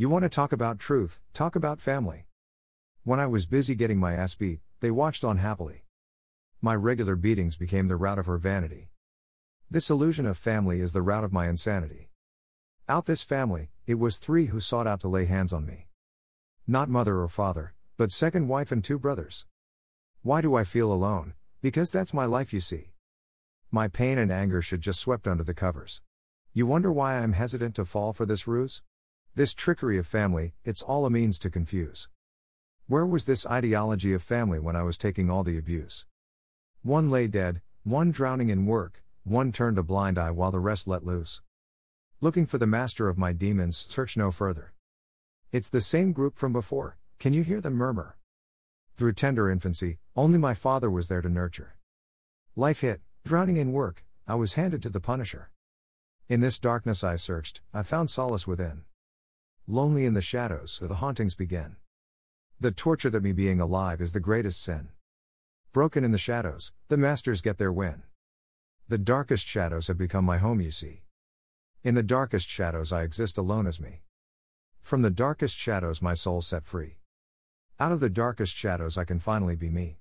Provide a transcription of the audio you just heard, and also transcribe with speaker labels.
Speaker 1: You want to talk about truth, talk about family. When I was busy getting my ass beat, they watched on happily. My regular beatings became the root of her vanity. This illusion of family is the root of my insanity. Out this family, it was three who sought out to lay hands on me. Not mother or father, but second wife and two brothers. Why do I feel alone? Because that's my life, you see. My pain and anger should just swept under the covers. You wonder why I'm hesitant to fall for this ruse? This trickery of family, it's all a means to confuse. Where was this ideology of family when I was taking all the abuse? One lay dead, one drowning in work, one turned a blind eye while the rest let loose. Looking for the master of my demons, search no further. It's the same group from before, can you hear them murmur? Through tender infancy, only my father was there to nurture. Life hit, drowning in work, I was handed to the Punisher. In this darkness I searched, I found solace within. Lonely in the shadows, so the hauntings begin. The torture that me being alive is the greatest sin. Broken in the shadows, the masters get their win. The darkest shadows have become my home, you see. In the darkest shadows, I exist alone as me. From the darkest shadows, my soul set free. Out of the darkest shadows, I can finally be me.